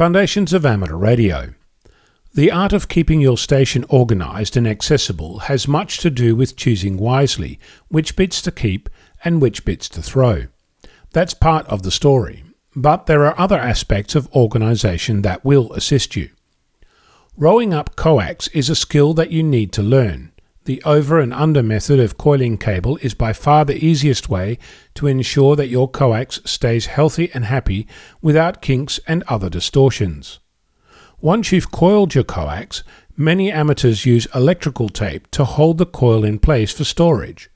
Foundations of Amateur Radio. The art of keeping your station organized and accessible has much to do with choosing wisely which bits to keep and which bits to throw. That's part of the story, but there are other aspects of organization that will assist you. Rolling up coax is a skill that you need to learn. The over and under method of coiling cable is by far the easiest way to ensure that your coax stays healthy and happy without kinks and other distortions. Once you've coiled your coax, many amateurs use electrical tape to hold the coil in place for storage.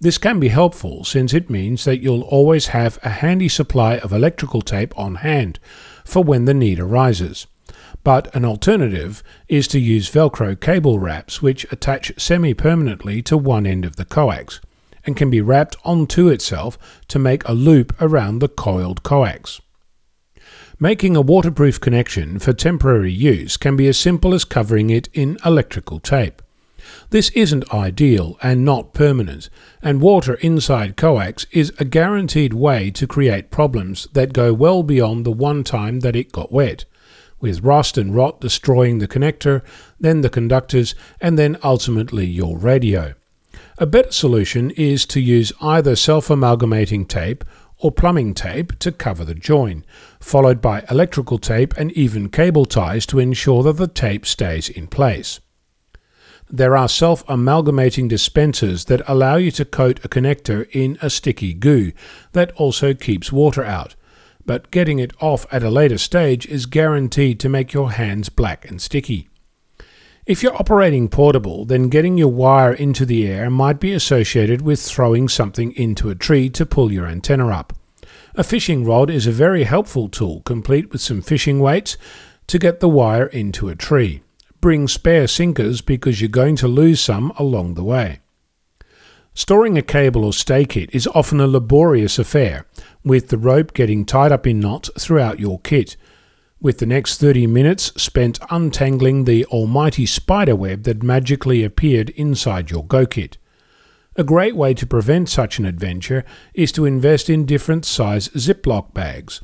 This can be helpful since it means that you'll always have a handy supply of electrical tape on hand for when the need arises but an alternative is to use Velcro cable wraps which attach semi permanently to one end of the coax and can be wrapped onto itself to make a loop around the coiled coax. Making a waterproof connection for temporary use can be as simple as covering it in electrical tape. This isn't ideal and not permanent, and water inside coax is a guaranteed way to create problems that go well beyond the one time that it got wet with rust and rot destroying the connector, then the conductors, and then ultimately your radio. A better solution is to use either self amalgamating tape or plumbing tape to cover the join, followed by electrical tape and even cable ties to ensure that the tape stays in place. There are self amalgamating dispensers that allow you to coat a connector in a sticky goo that also keeps water out, but getting it off at a later stage is guaranteed to make your hands black and sticky. If you're operating portable, then getting your wire into the air might be associated with throwing something into a tree to pull your antenna up. A fishing rod is a very helpful tool, complete with some fishing weights, to get the wire into a tree. Bring spare sinkers because you're going to lose some along the way. Storing a cable or stay kit is often a laborious affair, with the rope getting tied up in knots throughout your kit, with the next 30 minutes spent untangling the almighty spider web that magically appeared inside your Go kit. A great way to prevent such an adventure is to invest in different size Ziploc bags.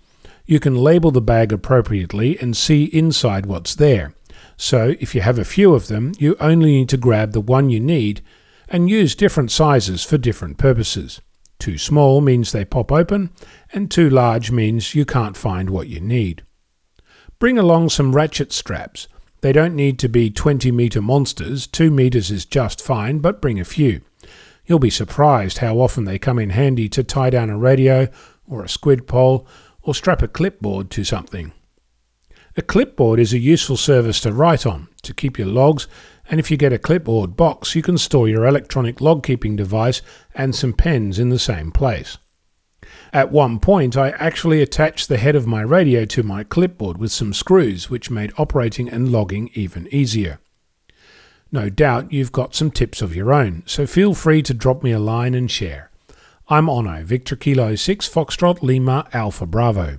You can label the bag appropriately and see inside what's there. So, if you have a few of them, you only need to grab the one you need and use different sizes for different purposes. Too small means they pop open, and too large means you can't find what you need. Bring along some ratchet straps. They don't need to be 20 metre monsters, 2 metres is just fine, but bring a few. You'll be surprised how often they come in handy to tie down a radio or a squid pole or strap a clipboard to something. A clipboard is a useful service to write on, to keep your logs, and if you get a clipboard box, you can store your electronic log keeping device and some pens in the same place. At one point, I actually attached the head of my radio to my clipboard with some screws, which made operating and logging even easier. No doubt you've got some tips of your own, so feel free to drop me a line and share. I'm Onno, Victor Kilo 6 Foxtrot Lima Alpha Bravo.